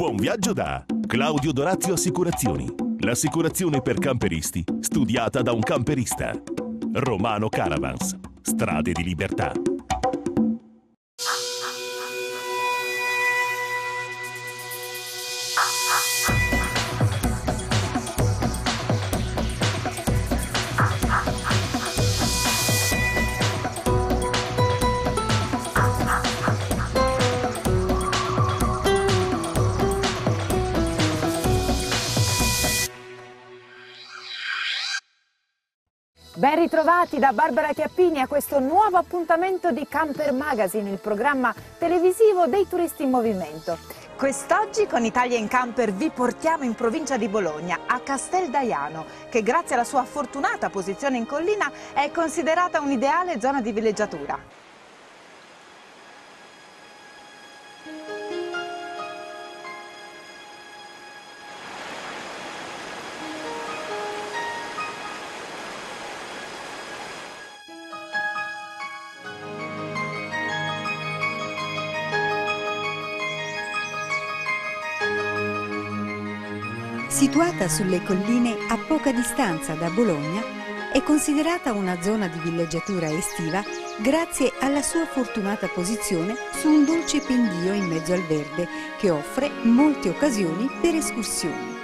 Buon viaggio da Claudio Dorazio Assicurazioni. L'assicurazione per camperisti, studiata da un camperista. Romano Caravans. Strade di libertà. Ritrovati da Barbara Chiappini a questo nuovo appuntamento di Camper Magazine, il programma televisivo dei turisti in movimento. Quest'oggi con Italia in Camper vi portiamo in provincia di Bologna, a Casteldaiano, che grazie alla sua fortunata posizione in collina è considerata un'ideale zona di villeggiatura. Situata sulle colline a poca distanza da Bologna, è considerata una zona di villeggiatura estiva grazie alla sua fortunata posizione su un dolce pendio in mezzo al verde che offre molte occasioni per escursioni.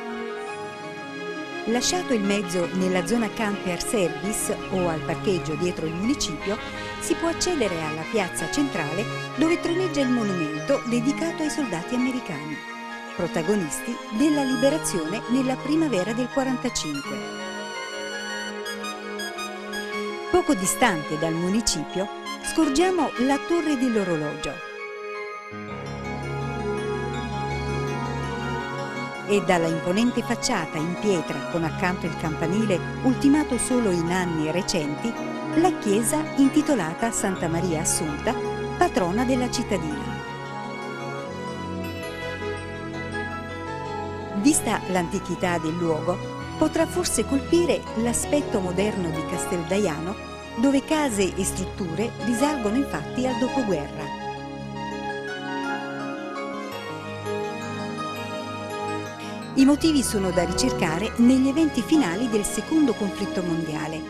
Lasciato il mezzo nella zona camper service o al parcheggio dietro il municipio, si può accedere alla piazza centrale dove troneggia il monumento dedicato ai soldati americani protagonisti della liberazione nella primavera del 45. Poco distante dal municipio scorgiamo la torre dell'orologio. E dalla imponente facciata in pietra con accanto il campanile ultimato solo in anni recenti, la chiesa intitolata Santa Maria Assunta, patrona della cittadina. Vista l'antichità del luogo, potrà forse colpire l'aspetto moderno di Casteldaiano, dove case e strutture risalgono infatti al dopoguerra. I motivi sono da ricercare negli eventi finali del secondo conflitto mondiale.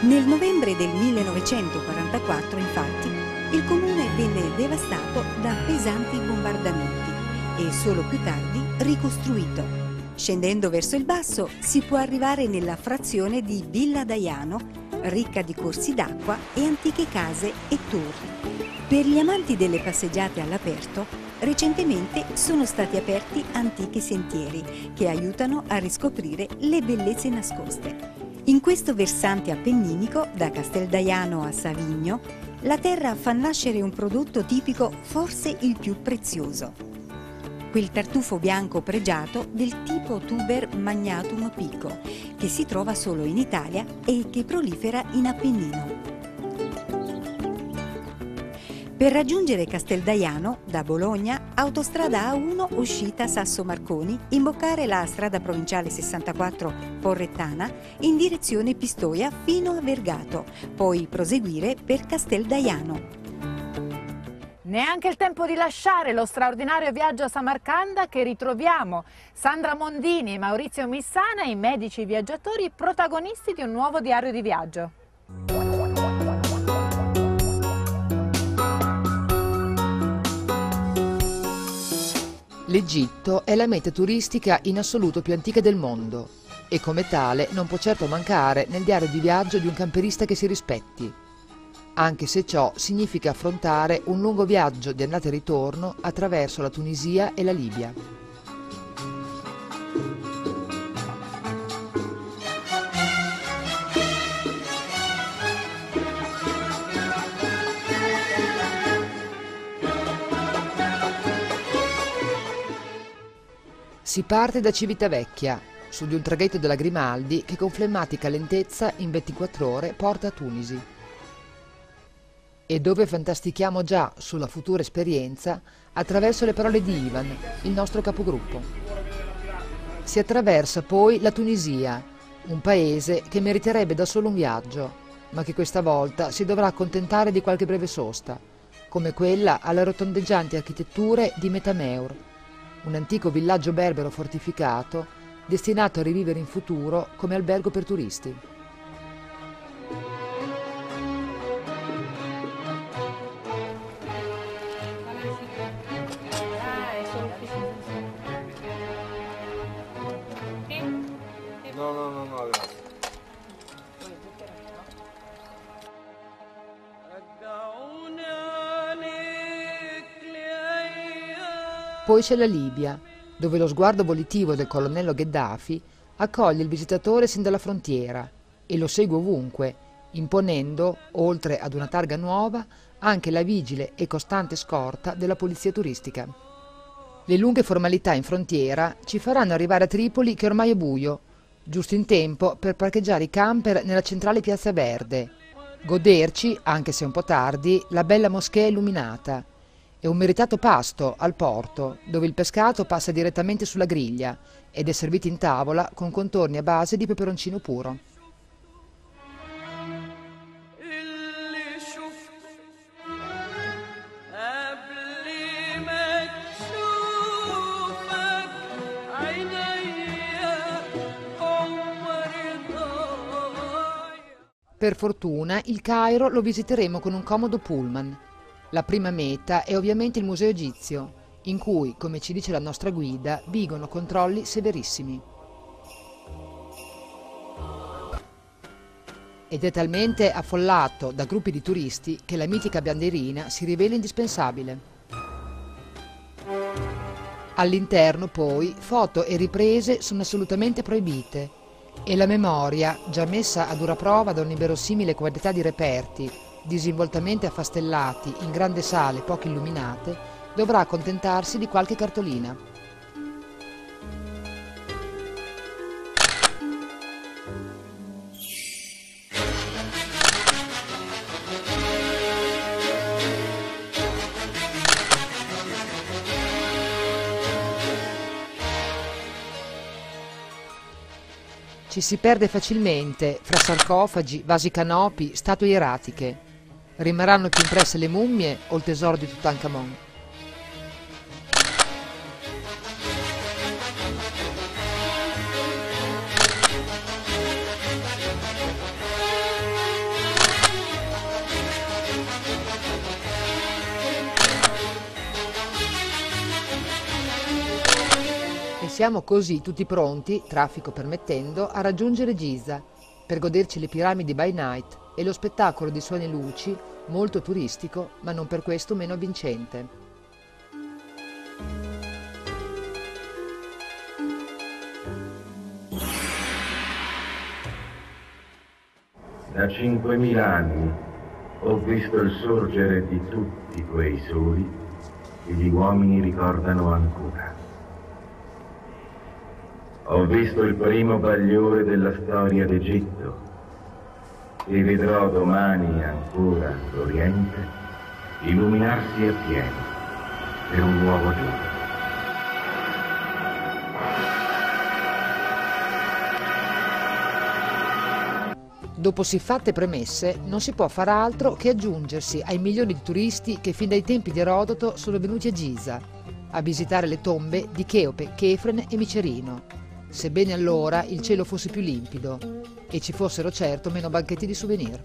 Nel novembre del 1944, infatti, il comune venne devastato da pesanti bombardamenti e solo più tardi ricostruito. Scendendo verso il basso si può arrivare nella frazione di Villa Daiano, ricca di corsi d'acqua e antiche case e torri. Per gli amanti delle passeggiate all'aperto, recentemente sono stati aperti antichi sentieri che aiutano a riscoprire le bellezze nascoste. In questo versante appenninico, da Casteldaiano a Savigno, la terra fa nascere un prodotto tipico forse il più prezioso, quel tartufo bianco pregiato del tipo tuber magnatum pico, che si trova solo in Italia e che prolifera in Appennino. Per raggiungere Casteldaiano, da Bologna, autostrada A1 uscita Sasso Marconi, imboccare la strada provinciale 64 Porrettana in direzione Pistoia fino a Vergato, poi proseguire per Casteldaiano. Neanche il tempo di lasciare lo straordinario viaggio a Samarcanda che ritroviamo Sandra Mondini e Maurizio Missana, i medici viaggiatori protagonisti di un nuovo diario di viaggio. L'Egitto è la meta turistica in assoluto più antica del mondo e come tale non può certo mancare nel diario di viaggio di un camperista che si rispetti anche se ciò significa affrontare un lungo viaggio di andata e ritorno attraverso la Tunisia e la Libia. Si parte da Civitavecchia, su di un traghetto della Grimaldi che con flemmatica lentezza in 24 ore porta a Tunisi e dove fantastichiamo già sulla futura esperienza attraverso le parole di Ivan, il nostro capogruppo. Si attraversa poi la Tunisia, un paese che meriterebbe da solo un viaggio, ma che questa volta si dovrà accontentare di qualche breve sosta, come quella alle rotondeggianti architetture di Metameur, un antico villaggio berbero fortificato destinato a rivivere in futuro come albergo per turisti. Poi c'è la Libia, dove lo sguardo volitivo del colonnello Gheddafi accoglie il visitatore sin dalla frontiera e lo segue ovunque, imponendo, oltre ad una targa nuova, anche la vigile e costante scorta della polizia turistica. Le lunghe formalità in frontiera ci faranno arrivare a Tripoli che ormai è buio, giusto in tempo per parcheggiare i camper nella centrale Piazza Verde, goderci, anche se un po' tardi, la bella moschea illuminata e un meritato pasto al porto, dove il pescato passa direttamente sulla griglia ed è servito in tavola con contorni a base di peperoncino puro. Per fortuna il Cairo lo visiteremo con un comodo pullman la prima meta è ovviamente il Museo Egizio, in cui, come ci dice la nostra guida, vigono controlli severissimi. Ed è talmente affollato da gruppi di turisti che la mitica bandierina si rivela indispensabile. All'interno poi foto e riprese sono assolutamente proibite e la memoria, già messa a dura prova da un'inverosimile quantità di reperti, disinvoltamente affastellati in grandi sale poco illuminate, dovrà accontentarsi di qualche cartolina. Ci si perde facilmente fra sarcofagi, vasi canopi, statue ieratiche. Rimarranno più impresse le mummie o il tesoro di Tutankhamon. E siamo così tutti pronti, traffico permettendo, a raggiungere Giza per goderci le piramidi by night e lo spettacolo di suoni e luci, molto turistico, ma non per questo meno vincente. Da cinquemila anni ho visto il sorgere di tutti quei soli che gli uomini ricordano ancora. Ho visto il primo bagliore della storia d'Egitto e vedrò domani ancora l'Oriente illuminarsi appieno per un nuovo giorno. Dopo siffatte premesse, non si può far altro che aggiungersi ai milioni di turisti che fin dai tempi di Erodoto sono venuti a Giza, a visitare le tombe di Cheope, Chefren e Micerino, sebbene allora il cielo fosse più limpido e ci fossero certo meno banchetti di souvenir.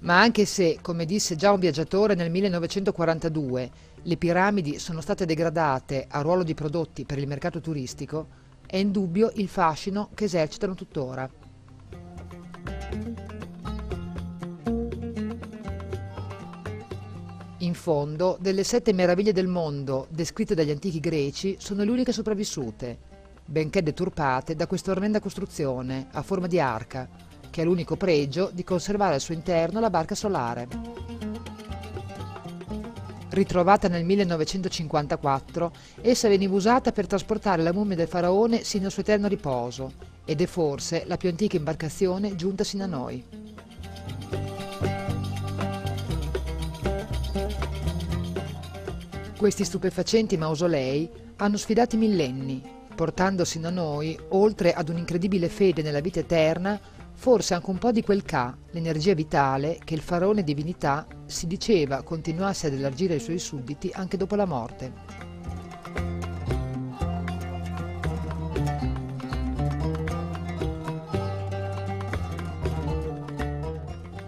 Ma anche se, come disse già un viaggiatore nel 1942, le piramidi sono state degradate a ruolo di prodotti per il mercato turistico, è indubbio il fascino che esercitano tuttora. In fondo, delle sette meraviglie del mondo descritte dagli antichi greci, sono le uniche sopravvissute, benché deturpate da questa orrenda costruzione a forma di arca, che ha l'unico pregio di conservare al suo interno la barca solare. Ritrovata nel 1954, essa veniva usata per trasportare la mummia del faraone sino al suo eterno riposo ed è forse la più antica imbarcazione giunta sino a noi. Questi stupefacenti mausolei hanno sfidato i millenni, portando sino a noi, oltre ad un'incredibile fede nella vita eterna, forse anche un po' di quel Ka, l'energia vitale che il faraone divinità si diceva continuasse ad elargire ai suoi sudditi anche dopo la morte.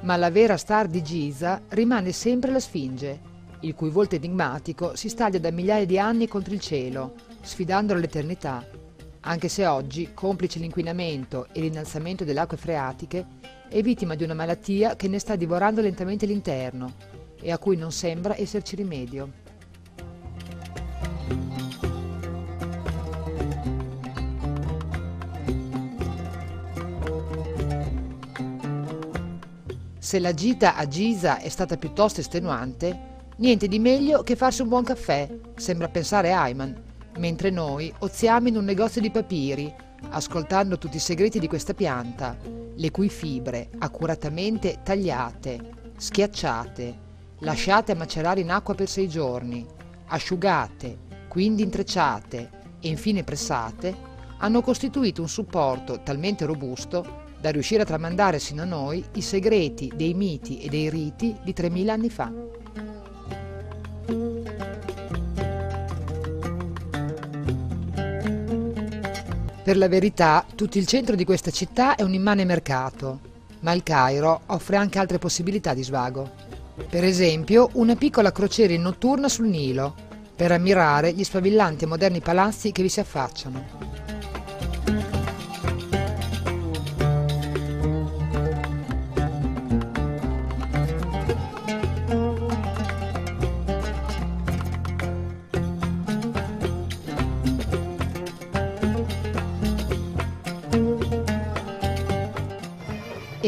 Ma la vera star di Giza rimane sempre la Sfinge, il cui volto enigmatico si staglia da migliaia di anni contro il cielo, sfidando l'eternità, anche se oggi, complice l'inquinamento e l'innalzamento delle acque freatiche, è vittima di una malattia che ne sta divorando lentamente l'interno e a cui non sembra esserci rimedio. Se la gita a Giza è stata piuttosto estenuante, niente di meglio che farsi un buon caffè, sembra pensare Ayman, mentre noi oziamo in un negozio di papiri, ascoltando tutti i segreti di questa pianta, le cui fibre, accuratamente tagliate, schiacciate, lasciate a macerare in acqua per sei giorni, asciugate, quindi intrecciate e infine pressate, hanno costituito un supporto talmente robusto da riuscire a tramandare sino a noi i segreti dei miti e dei riti di 3000 anni fa. Per la verità, tutto il centro di questa città è un immane mercato, ma il Cairo offre anche altre possibilità di svago. Per esempio, una piccola crociera in notturna sul Nilo, per ammirare gli sfavillanti e moderni palazzi che vi si affacciano.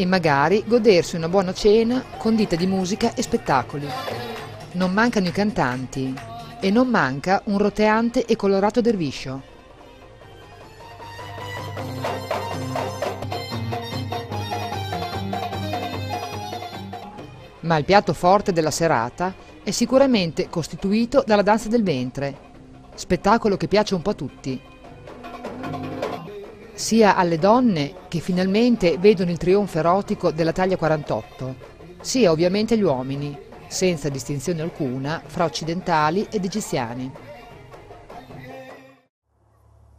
E magari godersi una buona cena condita di musica e spettacoli. Non mancano i cantanti e non manca un roteante e colorato derviscio. Ma il piatto forte della serata è sicuramente costituito dalla danza del ventre, spettacolo che piace un po' a tutti sia alle donne che finalmente vedono il trionfo erotico della taglia 48, sia ovviamente agli uomini, senza distinzione alcuna fra occidentali ed egiziani.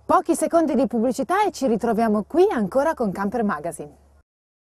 Pochi secondi di pubblicità e ci ritroviamo qui ancora con Camper Magazine.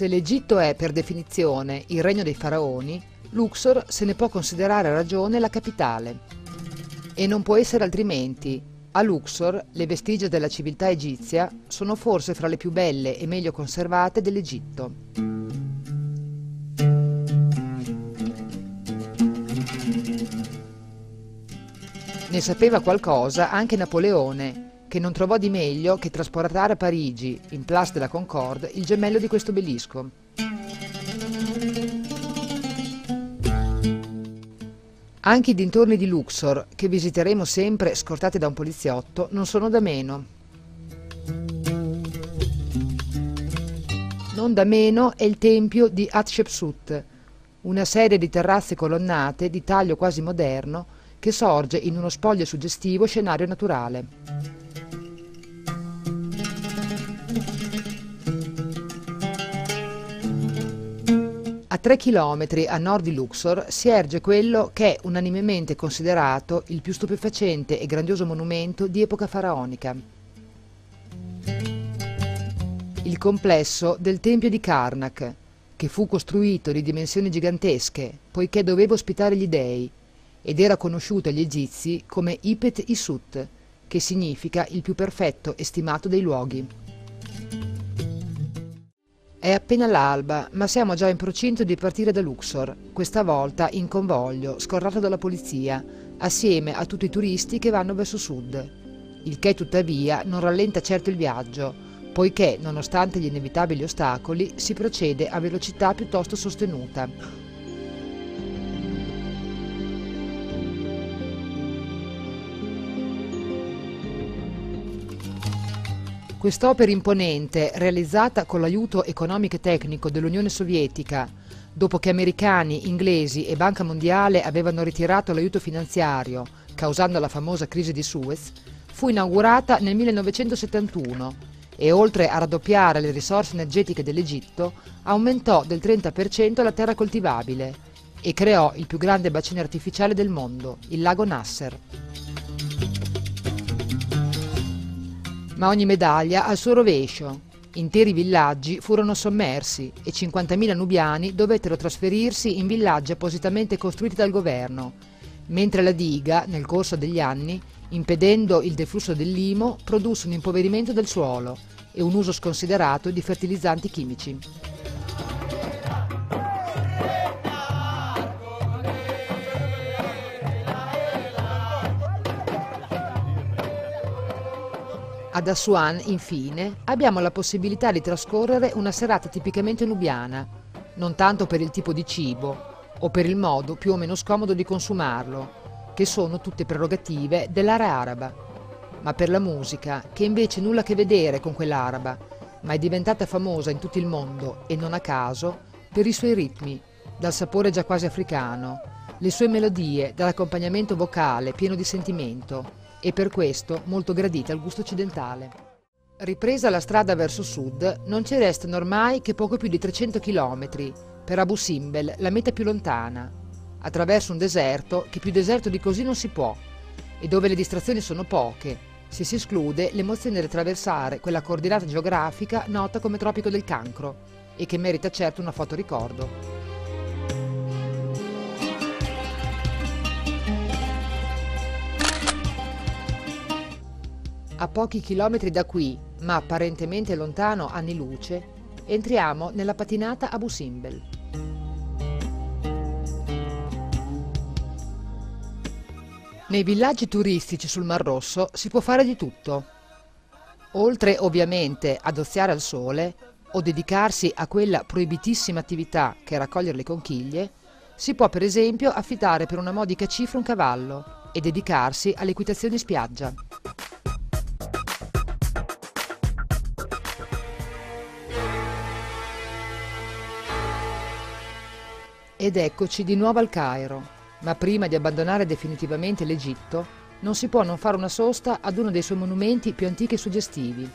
Se l'Egitto è per definizione il regno dei faraoni, Luxor se ne può considerare a ragione la capitale. E non può essere altrimenti. A Luxor le vestigia della civiltà egizia sono forse fra le più belle e meglio conservate dell'Egitto. Ne sapeva qualcosa anche Napoleone, che non trovò di meglio che trasportare a Parigi, in Place de la Concorde, il gemello di questo obelisco. Anche i dintorni di Luxor, che visiteremo sempre scortati da un poliziotto, non sono da meno. Non da meno è il tempio di Hatshepsut, una serie di terrazze colonnate di taglio quasi moderno che sorge in uno spoglio suggestivo scenario naturale. A tre chilometri a nord di Luxor si erge quello che è unanimemente considerato il più stupefacente e grandioso monumento di epoca faraonica. Il complesso del Tempio di Karnak, che fu costruito di dimensioni gigantesche poiché doveva ospitare gli dei ed era conosciuto agli egizi come Ipet Isut, che significa il più perfetto e stimato dei luoghi. È appena l'alba, ma siamo già in procinto di partire da Luxor, questa volta in convoglio, scorrato dalla polizia, assieme a tutti i turisti che vanno verso sud. Il che tuttavia non rallenta certo il viaggio, poiché, nonostante gli inevitabili ostacoli, si procede a velocità piuttosto sostenuta. Quest'opera imponente, realizzata con l'aiuto economico e tecnico dell'Unione Sovietica, dopo che americani, inglesi e Banca Mondiale avevano ritirato l'aiuto finanziario, causando la famosa crisi di Suez, fu inaugurata nel 1971 e oltre a raddoppiare le risorse energetiche dell'Egitto, aumentò del 30% la terra coltivabile e creò il più grande bacino artificiale del mondo, il lago Nasser. Ma ogni medaglia ha il suo rovescio. Interi villaggi furono sommersi e 50.000 nubiani dovettero trasferirsi in villaggi appositamente costruiti dal governo, mentre la diga, nel corso degli anni, impedendo il deflusso dell'Imo, produsse un impoverimento del suolo e un uso sconsiderato di fertilizzanti chimici. Ad Assuan, infine, abbiamo la possibilità di trascorrere una serata tipicamente nubiana, non tanto per il tipo di cibo o per il modo più o meno scomodo di consumarlo, che sono tutte prerogative dell'area araba, ma per la musica, che invece nulla a che vedere con quella araba, ma è diventata famosa in tutto il mondo e non a caso per i suoi ritmi, dal sapore già quasi africano, le sue melodie dall'accompagnamento vocale pieno di sentimento e per questo molto gradita al gusto occidentale. Ripresa la strada verso sud, non ci restano ormai che poco più di 300 km per Abu Simbel, la meta più lontana, attraverso un deserto che più deserto di così non si può e dove le distrazioni sono poche, se si esclude l'emozione di attraversare quella coordinata geografica nota come Tropico del Cancro e che merita certo una foto ricordo. A pochi chilometri da qui, ma apparentemente lontano anni luce, entriamo nella patinata Abu Simbel. Nei villaggi turistici sul Mar Rosso si può fare di tutto. Oltre ovviamente ad oziare al sole o dedicarsi a quella proibitissima attività che è raccogliere le conchiglie, si può per esempio affittare per una modica cifra un cavallo e dedicarsi all'equitazione spiaggia. Ed eccoci di nuovo al Cairo, ma prima di abbandonare definitivamente l'Egitto, non si può non fare una sosta ad uno dei suoi monumenti più antichi e suggestivi.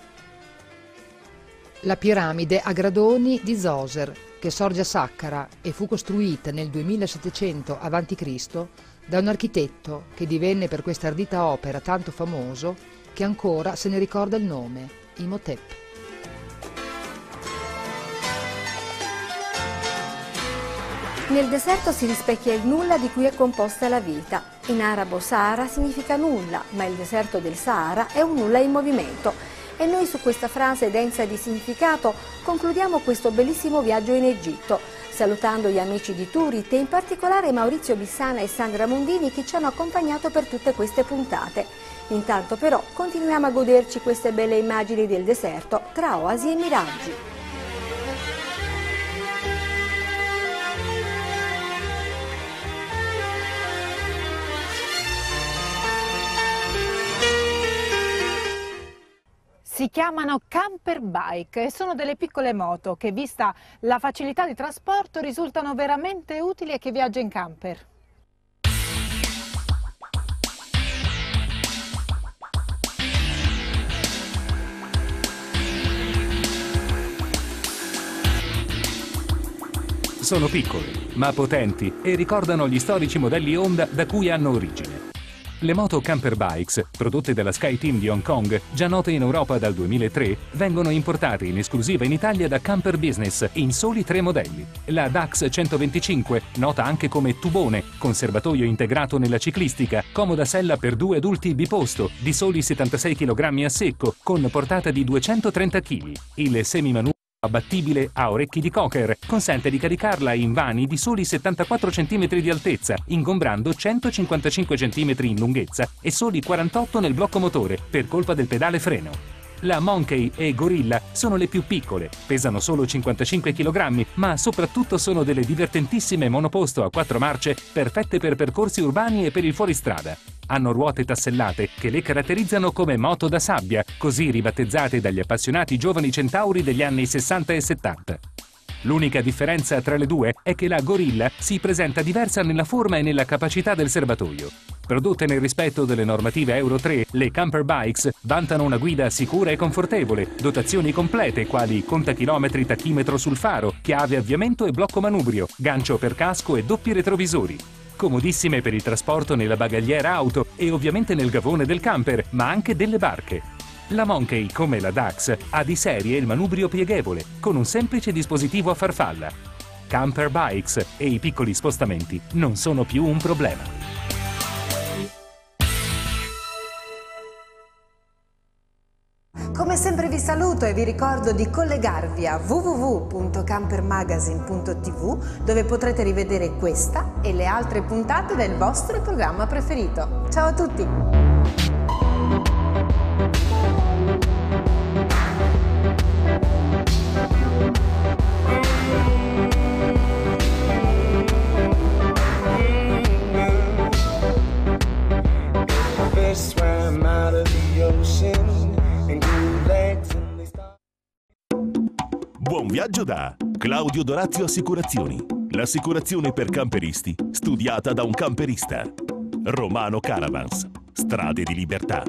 La piramide a gradoni di Zoser, che sorge a Saqqara e fu costruita nel 2700 a.C. da un architetto che divenne per questa ardita opera tanto famoso che ancora se ne ricorda il nome, Imhotep. Nel deserto si rispecchia il nulla di cui è composta la vita. In arabo Sahara significa nulla, ma il deserto del Sahara è un nulla in movimento. E noi su questa frase densa di significato concludiamo questo bellissimo viaggio in Egitto, salutando gli amici di Turit e in particolare Maurizio Bissana e Sandra Mondini che ci hanno accompagnato per tutte queste puntate. Intanto però continuiamo a goderci queste belle immagini del deserto tra oasi e miraggi. Si chiamano camper bike e sono delle piccole moto che, vista la facilità di trasporto, risultano veramente utili a chi viaggia in camper. Sono piccoli, ma potenti e ricordano gli storici modelli Honda da cui hanno origine. Le moto Camper Bikes, prodotte dalla Sky Team di Hong Kong, già note in Europa dal 2003, vengono importate in esclusiva in Italia da Camper Business in soli tre modelli. La DAX 125, nota anche come tubone, conservatoio integrato nella ciclistica, comoda sella per due adulti biposto, di soli 76 kg a secco, con portata di 230 kg. Il semimanuale abbattibile a orecchi di cocker, consente di caricarla in vani di soli 74 cm di altezza, ingombrando 155 cm in lunghezza e soli 48 nel blocco motore per colpa del pedale freno. La Monkey e Gorilla sono le più piccole, pesano solo 55 kg, ma soprattutto sono delle divertentissime monoposto a quattro marce perfette per percorsi urbani e per il fuoristrada. Hanno ruote tassellate che le caratterizzano come moto da sabbia, così ribattezzate dagli appassionati giovani centauri degli anni 60 e 70. L'unica differenza tra le due è che la Gorilla si presenta diversa nella forma e nella capacità del serbatoio. Prodotte nel rispetto delle normative Euro 3, le camper bikes vantano una guida sicura e confortevole, dotazioni complete quali contachilometri tachimetro sul faro, chiave avviamento e blocco manubrio, gancio per casco e doppi retrovisori. Comodissime per il trasporto nella bagagliera auto e ovviamente nel gavone del camper, ma anche delle barche. La Monkey, come la Dax, ha di serie il manubrio pieghevole, con un semplice dispositivo a farfalla. Camper bikes e i piccoli spostamenti non sono più un problema. Come sempre vi saluto e vi ricordo di collegarvi a www.campermagazine.tv dove potrete rivedere questa e le altre puntate del vostro programma preferito. Ciao a tutti! Viaggio da Claudio Dorazio Assicurazioni. L'assicurazione per camperisti studiata da un camperista. Romano Caravans. Strade di libertà.